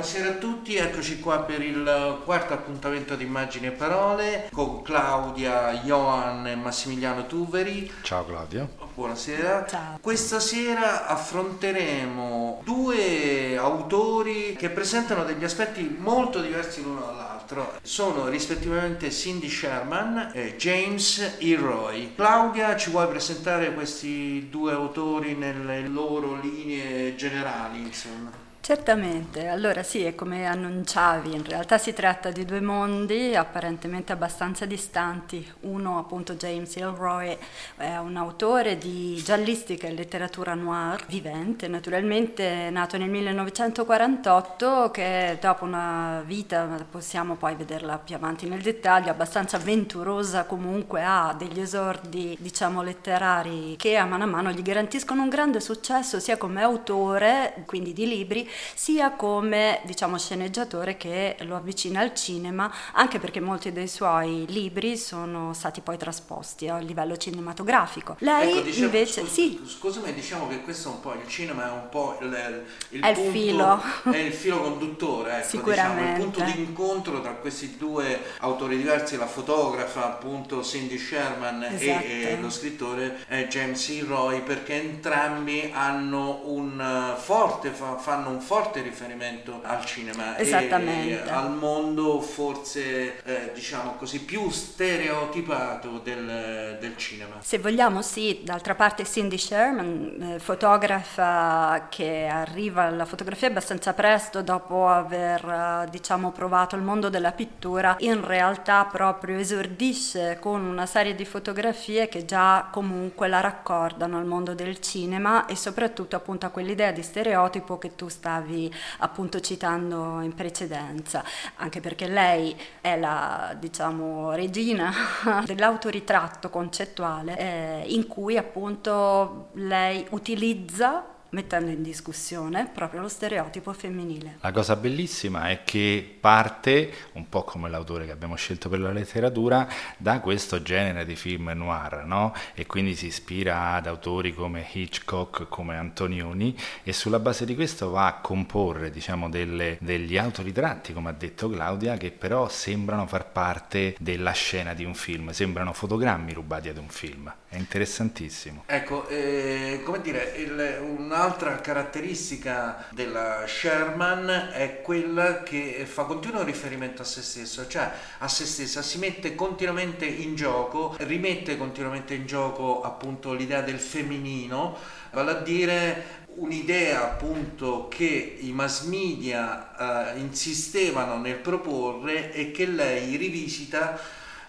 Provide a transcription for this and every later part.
buonasera a tutti, eccoci qua per il quarto appuntamento di Immagini e Parole con Claudia, Johan e Massimiliano Tuveri. Ciao Claudio. Buonasera. Ciao. Questa sera affronteremo due autori che presentano degli aspetti molto diversi l'uno dall'altro. Sono rispettivamente Cindy Sherman e James Elroy. Claudia, ci vuoi presentare questi due autori nelle loro linee generali, insomma? Certamente, allora sì, è come annunciavi, in realtà si tratta di due mondi apparentemente abbastanza distanti. Uno, appunto, James Elroy, è un autore di giallistica e letteratura noir, vivente, naturalmente nato nel 1948, che dopo una vita, possiamo poi vederla più avanti nel dettaglio, abbastanza avventurosa comunque, ha degli esordi, diciamo, letterari che a mano a mano gli garantiscono un grande successo sia come autore, quindi di libri, sia come diciamo sceneggiatore che lo avvicina al cinema, anche perché molti dei suoi libri sono stati poi trasposti a livello cinematografico. Lei ecco, diciamo, invece scus- sì, Scusami, diciamo che questo è un po' il cinema, è un po' il, il È il punto- filo. è il filo conduttore, ecco, Sicuramente. diciamo, il punto di incontro tra questi due autori diversi, la fotografa appunto Cindy Sherman e- Esatto. e, lo scrittore è James E. Roy, perché entrambi hanno un eh, forte, fa- fanno un forte riferimento al cinema e- e al mondo forse eh, diciamo così più stereotipato del, del cinema. Se vogliamo, sì, d'altra parte Cindy Sherman, eh, fotografa che arriva alla fotografia abbastanza presto dopo aver, eh, diciamo, provato il mondo della pittura, in realtà proprio esordisce con una serie di fotografie che già comunque la raccordano al mondo del cinema e soprattutto appunto a quell'idea di stereotipo che tu stavi appunto citando in precedenza, anche perché lei è la, diciamo, regina dell'autoritratto concettuale eh, in cui appunto lei utilizza mettendo in discussione proprio lo stereotipo femminile. La cosa bellissima è che parte, un po' come l'autore che abbiamo scelto per la letteratura, da questo genere di film noir, no? E quindi si ispira ad autori come Hitchcock, come Antonioni, e sulla base di questo va a comporre, diciamo, delle- degli autoritratti, come ha detto Claudia, che però sembrano far parte della scena di un film, sembrano fotogrammi rubati ad un film. È interessantissimo. Ecco, eh, come dire, il- un'altra caratteristica della Sherman è quella che fa continuo riferimento a se stesso, cioè a se stessa, si mette continuamente in gioco, rimette continuamente in gioco appunto l'idea del femminino, vale a dire un'idea appunto che i mass media eh, insistevano nel proporre e che lei rivisita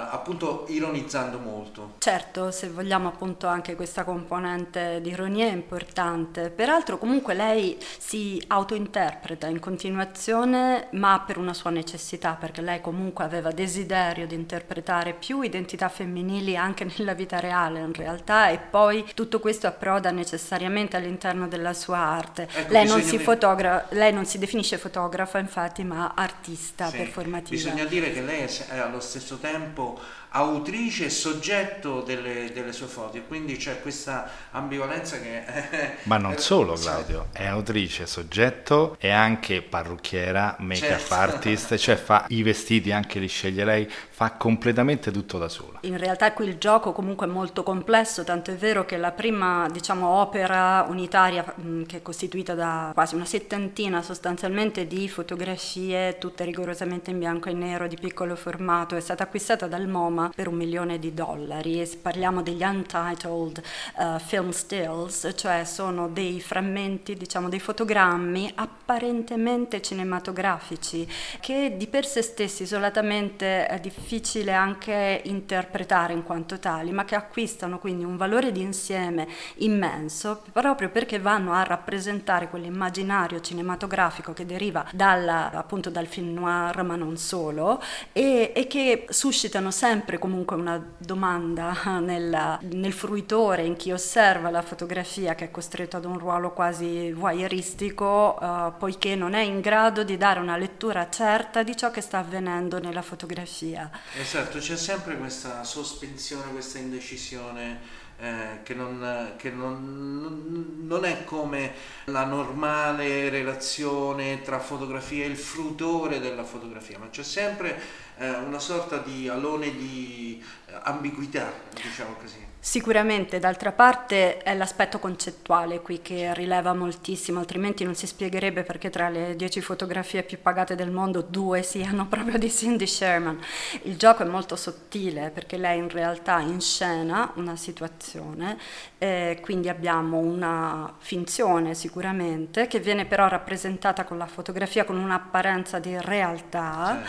appunto ironizzando molto. Certo, se vogliamo appunto anche questa componente di ironia è importante. Peraltro comunque lei si autointerpreta in continuazione, ma per una sua necessità, perché lei comunque aveva desiderio di interpretare più identità femminili anche nella vita reale in realtà e poi tutto questo approda necessariamente all'interno della sua arte. Ecco, lei, non fotogra- lei non si definisce fotografa infatti, ma artista Sì, performativa. Bisogna dire che lei è allo stesso tempo people. Autrice e soggetto delle, delle sue foto e quindi c'è questa ambivalenza che è... Ma non solo. Claudio, è autrice, soggetto, è anche parrucchiera, make-up Certo. artist, cioè fa i vestiti, anche li sceglie lei, fa completamente tutto da sola. In realtà qui il gioco comunque è molto complesso, tanto è vero che la prima diciamo, opera unitaria che è costituita da quasi una settantina sostanzialmente di fotografie, tutte rigorosamente in bianco e nero di piccolo formato, è stata acquistata dal MoMA per un milione di dollari. Parliamo degli untitled eh, film stills, cioè sono dei frammenti, diciamo dei fotogrammi apparentemente cinematografici che di per sé stessi isolatamente è difficile anche interpretare in quanto tali, ma che acquistano quindi un valore di insieme immenso proprio perché vanno a rappresentare quell'immaginario cinematografico che deriva dalla- appunto dal film noir, ma non solo, e, e che suscitano sempre comunque una domanda nel, nel fruitore, in chi osserva la fotografia, che è costretto ad un ruolo quasi voyeuristico, eh, poiché non è in grado di dare una lettura certa di ciò che sta avvenendo nella fotografia. Esatto, c'è sempre questa sospensione, questa indecisione eh, che, non, che non, non, è come la normale relazione tra fotografia e il fruitore della fotografia, ma c'è sempre eh, una sorta di alone di ambiguità, diciamo così. Sicuramente, d'altra parte è l'aspetto concettuale qui che rileva moltissimo, altrimenti non si spiegherebbe perché tra le dieci fotografie più pagate del mondo due siano proprio di Cindy Sherman. Il gioco è molto sottile perché lei in realtà inscena una situazione, eh, quindi abbiamo una finzione sicuramente che viene però rappresentata con la fotografia con un'apparenza di realtà,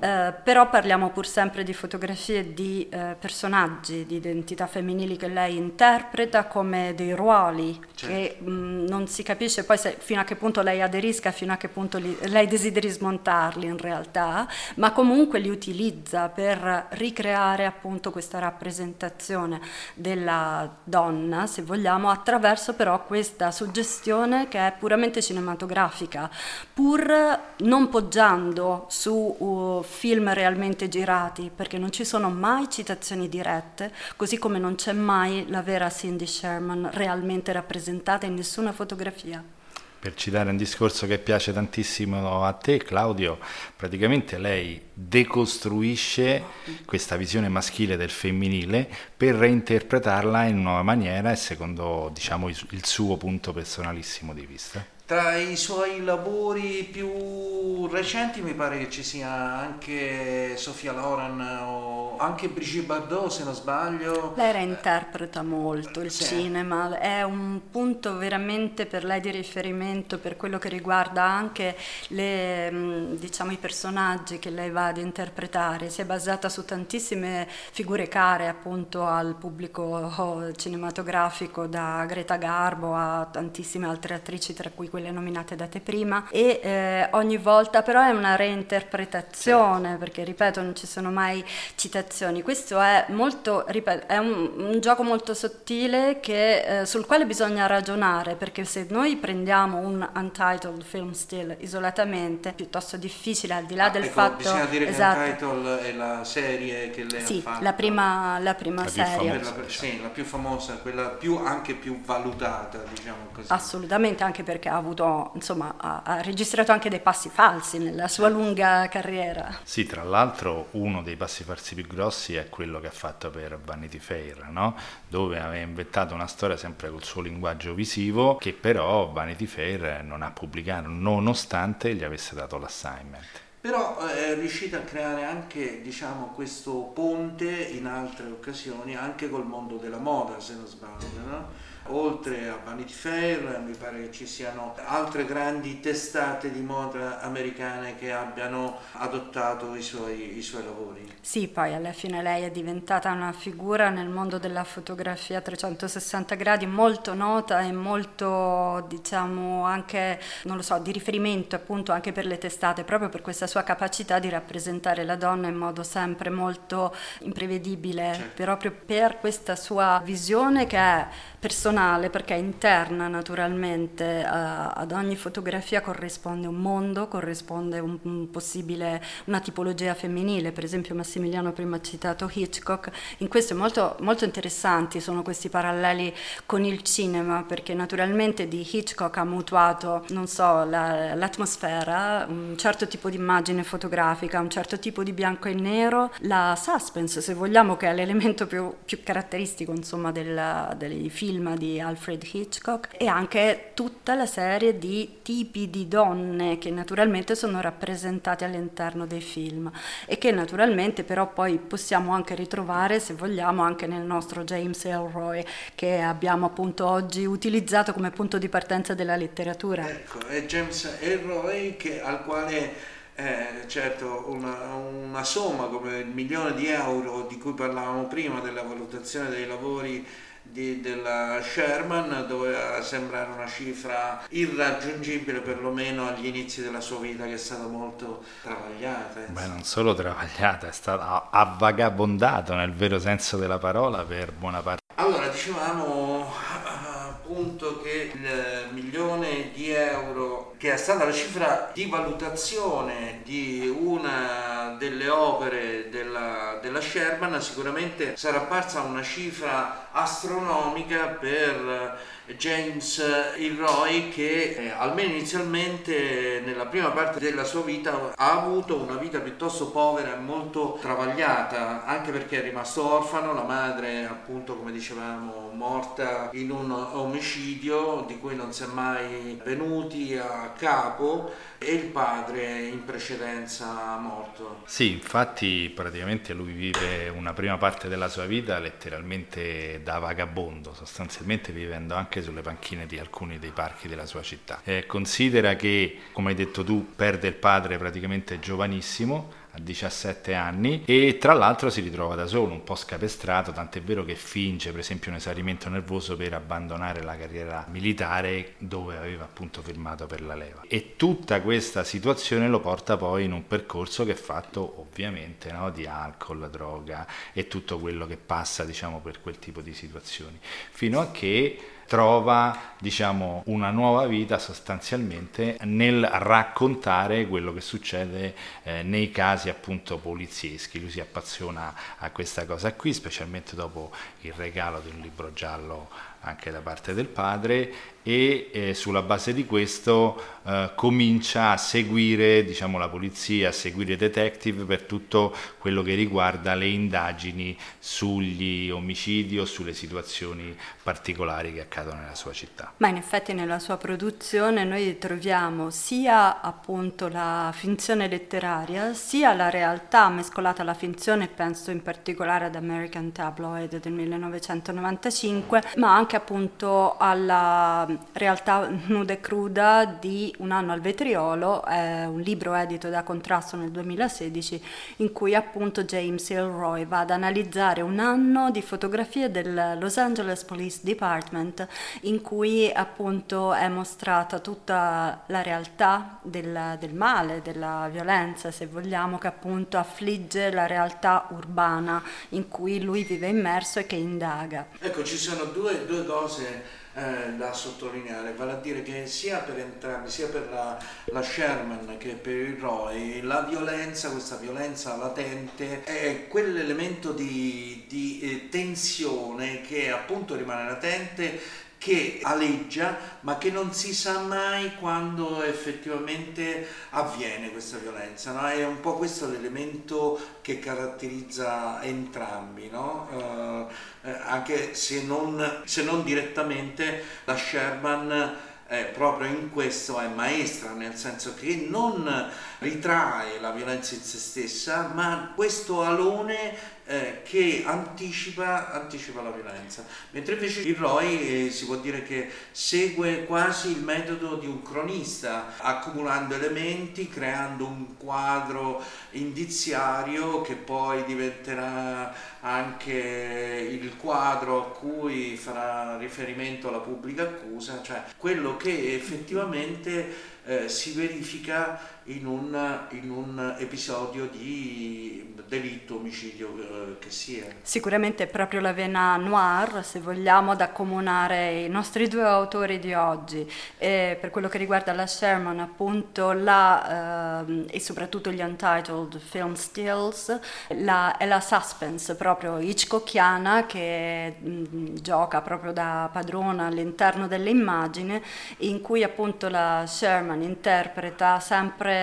certo. eh, però parliamo pur sempre di fotografie di eh, personaggi, di identità femminile femminili che lei interpreta come dei ruoli certo. che mh, non si capisce poi se, fino a che punto lei aderisca, fino a che punto li, lei desideri smontarli in realtà, ma comunque li utilizza per ricreare appunto questa rappresentazione della donna, se vogliamo, attraverso però questa suggestione che è puramente cinematografica, pur non poggiando su uh, film realmente girati, perché non ci sono mai citazioni dirette, così come non c'è mai la vera Cindy Sherman realmente rappresentata in nessuna fotografia. Per citare un discorso che piace tantissimo a te, Claudio, praticamente lei decostruisce questa visione maschile del femminile per reinterpretarla in nuova maniera e secondo diciamo, il suo punto personalissimo di vista. Tra i suoi lavori più recenti mi pare che ci sia anche Sofia Loren o anche Brigitte Bardot se non sbaglio. Lei reinterpreta molto il sì. cinema, è un punto veramente per lei di riferimento per quello che riguarda anche le, mm, diciamo, i personaggi che lei va ad interpretare. Si è basata su tantissime figure care appunto al pubblico oh, cinematografico, da Greta Garbo a tantissime altre attrici tra cui quelle nominate da te prima e eh, ogni volta però è una reinterpretazione certo. perché ripeto non ci sono mai citazioni. Questo è molto ripeto, è un, un gioco molto sottile che, eh, sul quale bisogna ragionare perché se noi prendiamo un untitled film still isolatamente è piuttosto difficile al di là ah, del ecco, fatto bisogna dire esatto. che untitled è la serie che lei sì, ha fatto. la prima, la prima la serie. famosa, la, sì, la più famosa quella più, anche più valutata diciamo così. Assolutamente anche perché ha avuto, insomma, ha, ha, registrato anche dei passi falsi nella sua lunga carriera. Sì, tra l'altro uno dei passi falsi più grossi è quello che ha fatto per Vanity Fair, no? dove aveva inventato una storia sempre col suo linguaggio visivo che però Vanity Fair non ha pubblicato nonostante gli avesse dato l'assignment però eh, è riuscita a creare anche diciamo, questo ponte in altre occasioni anche col mondo della moda se non sbaglio no? Oltre a Vanity Fair mi pare che ci siano altre grandi testate di moda americane che abbiano adottato i suoi, i suoi lavori. Sì, poi alla fine lei è diventata una figura nel mondo della fotografia a 360 gradi molto nota e molto diciamo anche, non lo so, di riferimento appunto anche per le testate, proprio per questa sua capacità di rappresentare la donna in modo sempre molto imprevedibile, certo. proprio per questa sua visione che è personale perché interna naturalmente uh, ad ogni fotografia corrisponde un mondo, corrisponde un, un una tipologia femminile, per esempio Massimiliano prima ha citato Hitchcock, in questo è molto, molto interessanti sono questi paralleli con il cinema perché naturalmente di Hitchcock ha mutuato, non so, la, l'atmosfera, un certo tipo di immagine fotografica, un certo tipo di bianco e nero, la suspense se vogliamo che è l'elemento più, più caratteristico insomma del, dei film film di Alfred Hitchcock e anche tutta la serie di tipi di donne che naturalmente sono rappresentate all'interno dei film e che naturalmente però poi possiamo anche ritrovare se vogliamo anche nel nostro James Elroy che abbiamo appunto oggi utilizzato come punto di partenza della letteratura. Ecco, è James Elroy che, al quale eh, certo una, una, somma come il milione di euro di cui parlavamo prima della valutazione dei lavori di, della Sherman doveva sembrare una cifra irraggiungibile perlomeno agli inizi della sua vita che è stata molto travagliata. Beh, non solo travagliata, è stata avvagabondato nel vero senso della parola per buona parte. Allora, dicevamo appunto che il milione di euro che è stata la cifra di valutazione di una delle opere della, della Sherman, sicuramente sarà apparsa una cifra astronomica per James Ilroy che eh, almeno inizialmente nella prima parte della sua vita ha avuto una vita piuttosto povera e molto travagliata anche perché è rimasto orfano, la madre appunto come dicevamo morta in un omicidio di cui non si è mai venuti a capo e il padre in precedenza morto. Sì, infatti praticamente lui vive una prima parte della sua vita letteralmente da vagabondo, sostanzialmente vivendo anche sulle panchine di alcuni dei parchi della sua città. Eh, considera che, come hai detto tu, perde il padre praticamente giovanissimo a 17 anni e tra l'altro si ritrova da solo, un po' scapestrato, tant'è vero che finge per esempio un esaurimento nervoso per abbandonare la carriera militare dove aveva appunto firmato per la leva. E tutta questa situazione lo porta poi in un percorso che è fatto ovviamente no, di alcol, droga e tutto quello che passa diciamo per quel tipo di situazioni, fino a che trova diciamo, una nuova vita sostanzialmente nel raccontare quello che succede eh, nei casi appunto polizieschi. Lui si appassiona a questa cosa qui, specialmente dopo il regalo di un libro giallo anche da parte del padre e eh, sulla base di questo eh, comincia a seguire diciamo, la polizia, a seguire i detective per tutto quello che riguarda le indagini sugli omicidi o sulle situazioni particolari che accadono nella sua città. Ma in effetti nella sua produzione noi troviamo sia appunto la finzione letteraria, sia la realtà mescolata alla finzione, penso in particolare ad American Tabloid del 1995, ma anche appunto alla realtà nuda e cruda di Un anno al vetriolo, è un libro edito da Contrasto nel 2016 in cui appunto James Elroy va ad analizzare un anno di fotografie del Los Angeles Police Department in cui appunto è mostrata tutta la realtà del, del male, della violenza se vogliamo, che appunto affligge la realtà urbana in cui lui vive immerso e che indaga. Ecco, ci sono due, due cose eh, da sottolineare, vale a dire che sia per entrambi, sia per la, la, Sherman che per il Roy, la violenza, questa violenza latente, è quell'elemento di, di eh, tensione che appunto rimane latente che aleggia ma che non si sa mai quando effettivamente avviene questa violenza. No? È un po' questo l'elemento che caratterizza entrambi, no? eh, eh anche se non, se non direttamente la Sherman eh, proprio in questo è maestra, nel senso che non ritrae la violenza in se stessa, ma questo alone eh, che anticipa, anticipa, la violenza. Mentre invece il Roy eh, si può dire che segue quasi il metodo di un cronista, accumulando elementi, creando un quadro indiziario che poi diventerà anche il quadro a cui farà riferimento la pubblica accusa, cioè quello che effettivamente eh, si verifica in un, in un, episodio di delitto, omicidio eh, che sia. Sicuramente è proprio la vena noir, se vogliamo, ad accomunare i nostri due autori di oggi. E per quello che riguarda la Sherman, appunto, la, eh, e soprattutto gli untitled film stills, la, è la suspense proprio hitchcockiana che mh, mm, gioca proprio da padrona all'interno dell'immagine, in cui appunto la Sherman interpreta sempre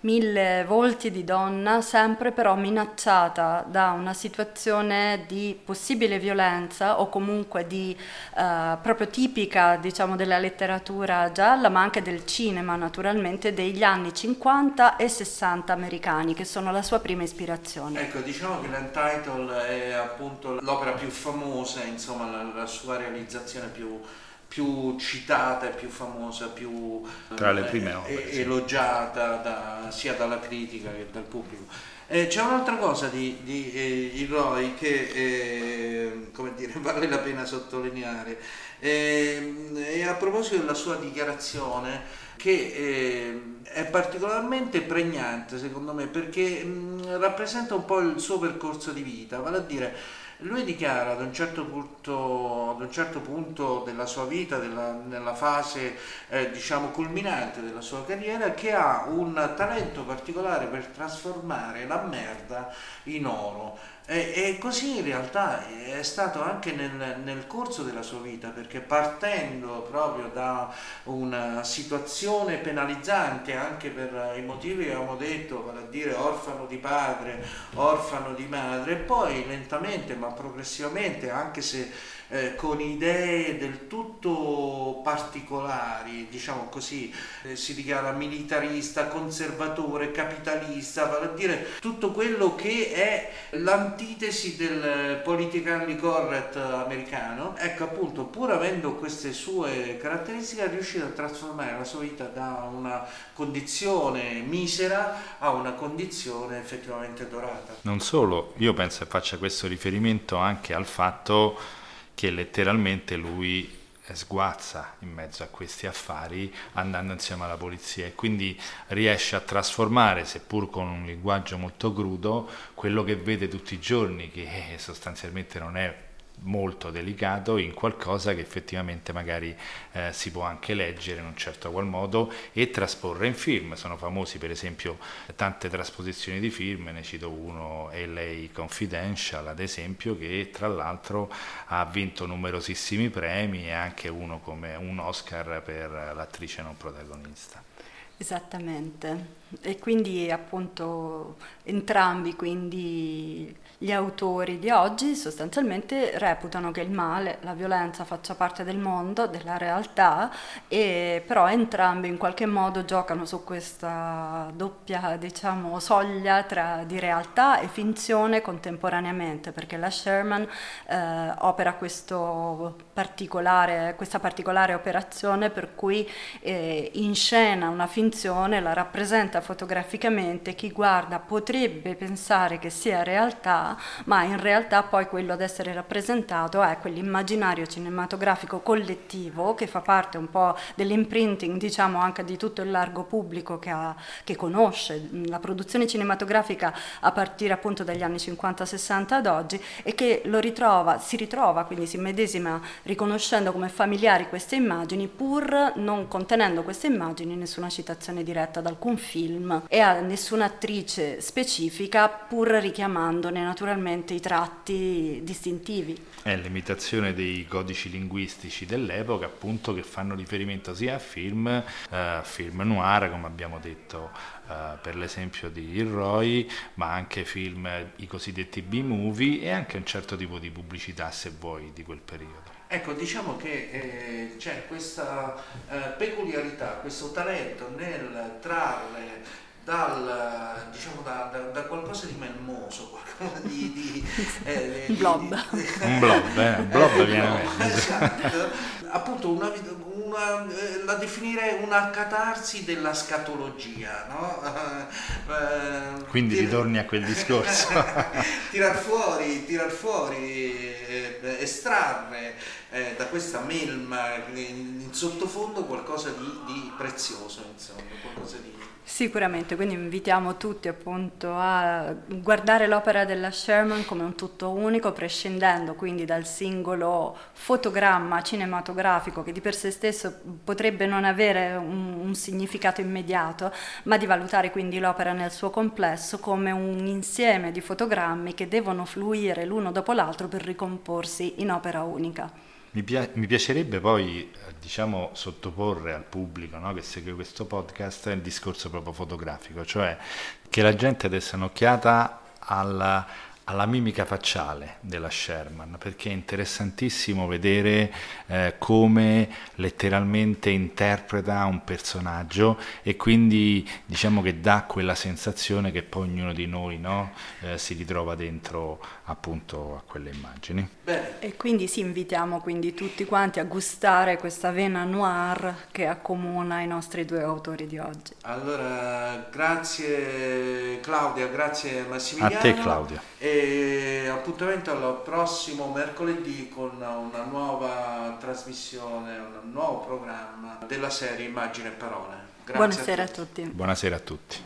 mille volti di donna, sempre però minacciata da una situazione di possibile violenza o comunque di eh, proprio tipica diciamo della letteratura gialla, ma anche del cinema naturalmente degli anni 50 e 60 americani che sono la sua prima ispirazione. Ecco, diciamo che l'Untitled è appunto l'opera più famosa, insomma la, la sua realizzazione più più citata e più famosa, più Tra le prime opere, eh, elogiata da, sia dalla critica che dal pubblico. Eh, c'è un'altra cosa di, di eh, Roy che eh, come dire, vale la pena sottolineare ehm, e a proposito della sua dichiarazione che eh, è particolarmente pregnante secondo me perché mh, rappresenta un po' il suo percorso di vita, vale a dire lui dichiara ad un certo punto, un certo punto della sua vita, della, nella fase eh, diciamo culminante della sua carriera, che ha un talento particolare per trasformare la merda in oro. E, e, così in realtà è stato anche nel, nel, corso della sua vita, perché partendo proprio da una situazione penalizzante anche per i motivi che avevamo detto, vale a dire orfano di padre, orfano di madre, poi lentamente ma progressivamente, anche se eh, con idee del tutto particolari, diciamo così, eh, si dichiara militarista, conservatore, capitalista, vale a dire tutto quello che è l'antitesi del politically correct americano. Ecco appunto, pur avendo queste sue caratteristiche, è riuscito a trasformare la sua vita da una condizione misera a una condizione effettivamente dorata. Non solo, io penso che faccia questo riferimento anche al fatto che letteralmente lui sguazza in mezzo a questi affari andando insieme alla polizia e quindi riesce a trasformare, seppur con un linguaggio molto crudo, quello che vede tutti i giorni, che sostanzialmente non è molto delicato in qualcosa che effettivamente magari eh, si può anche leggere in un certo qual modo e trasporre in film. Sono famosi per esempio tante trasposizioni di film, ne cito uno, LA Confidential ad esempio, che tra l'altro ha vinto numerosissimi premi e anche uno come un Oscar per l'attrice non protagonista. Esattamente, e quindi appunto entrambi quindi gli autori di oggi sostanzialmente reputano che il male, la violenza faccia parte del mondo, della realtà, e però entrambi in qualche modo giocano su questa doppia diciamo, soglia tra, di realtà e finzione contemporaneamente, perché la Sherman eh, opera particolare, questa particolare operazione per cui eh, inscena una finzione, la rappresenta fotograficamente, chi guarda potrebbe pensare che sia realtà, ma in realtà poi quello ad essere rappresentato è quell'immaginario cinematografico collettivo che fa parte un po' dell'imprinting, diciamo, anche di tutto il largo pubblico che, ha, che conosce. La produzione cinematografica a partire appunto dagli anni 50-60 ad oggi e che lo ritrova, si ritrova, quindi si medesima riconoscendo come familiari queste immagini pur non contenendo queste immagini nessuna citazione diretta ad alcun film e a nessuna attrice specifica pur richiamandone naturalmente i tratti distintivi. È l'imitazione dei codici linguistici dell'epoca, appunto, che fanno riferimento sia a film, eh, film noir, come abbiamo detto eh, per l'esempio di Roy, ma anche film, i cosiddetti B-movie e anche un certo tipo di pubblicità, se vuoi, di quel periodo. Ecco, diciamo che eh, c'è questa eh, peculiarità, questo talento nel trarre dal, diciamo, da, da, da, qualcosa di melmoso, qualcosa di... di, eh, di blob. Di, un blob, eh? Un blob viene meglio. Esatto. Appunto, una, una, eh, la definire una catarsi della scatologia, no? Eh, Quindi tir- ritorni a quel discorso. tirar fuori, tirar fuori, eh, estrarre eh, da questa melma in, in sottofondo qualcosa di, di prezioso, insomma, qualcosa di Sicuramente, quindi invitiamo tutti appunto a guardare l'opera della Sherman come un tutto unico, prescindendo quindi dal singolo fotogramma cinematografico che di per sé stesso potrebbe non avere un, un significato immediato, ma di valutare quindi l'opera nel suo complesso come un insieme di fotogrammi che devono fluire l'uno dopo l'altro per ricomporsi in opera unica. Mi, pia- mi, piacerebbe poi diciamo, sottoporre al pubblico no, che segue questo podcast il discorso proprio fotografico, cioè che la gente desse un'occhiata alla alla mimica facciale della Sherman, perché è interessantissimo vedere eh, come letteralmente interpreta un personaggio e quindi diciamo che dà quella sensazione che poi ognuno di noi no, eh, si ritrova dentro appunto a quelle immagini. Bene. E quindi sì, invitiamo quindi tutti quanti a gustare questa vena noir che accomuna i nostri due autori di oggi. Allora, grazie Claudia, grazie Massimiliano. A te Claudia. E e appuntamento al prossimo mercoledì con una nuova trasmissione, un nuovo programma della serie Immagine e Parole. Grazie Buonasera a tutti. a tutti. Buonasera a tutti.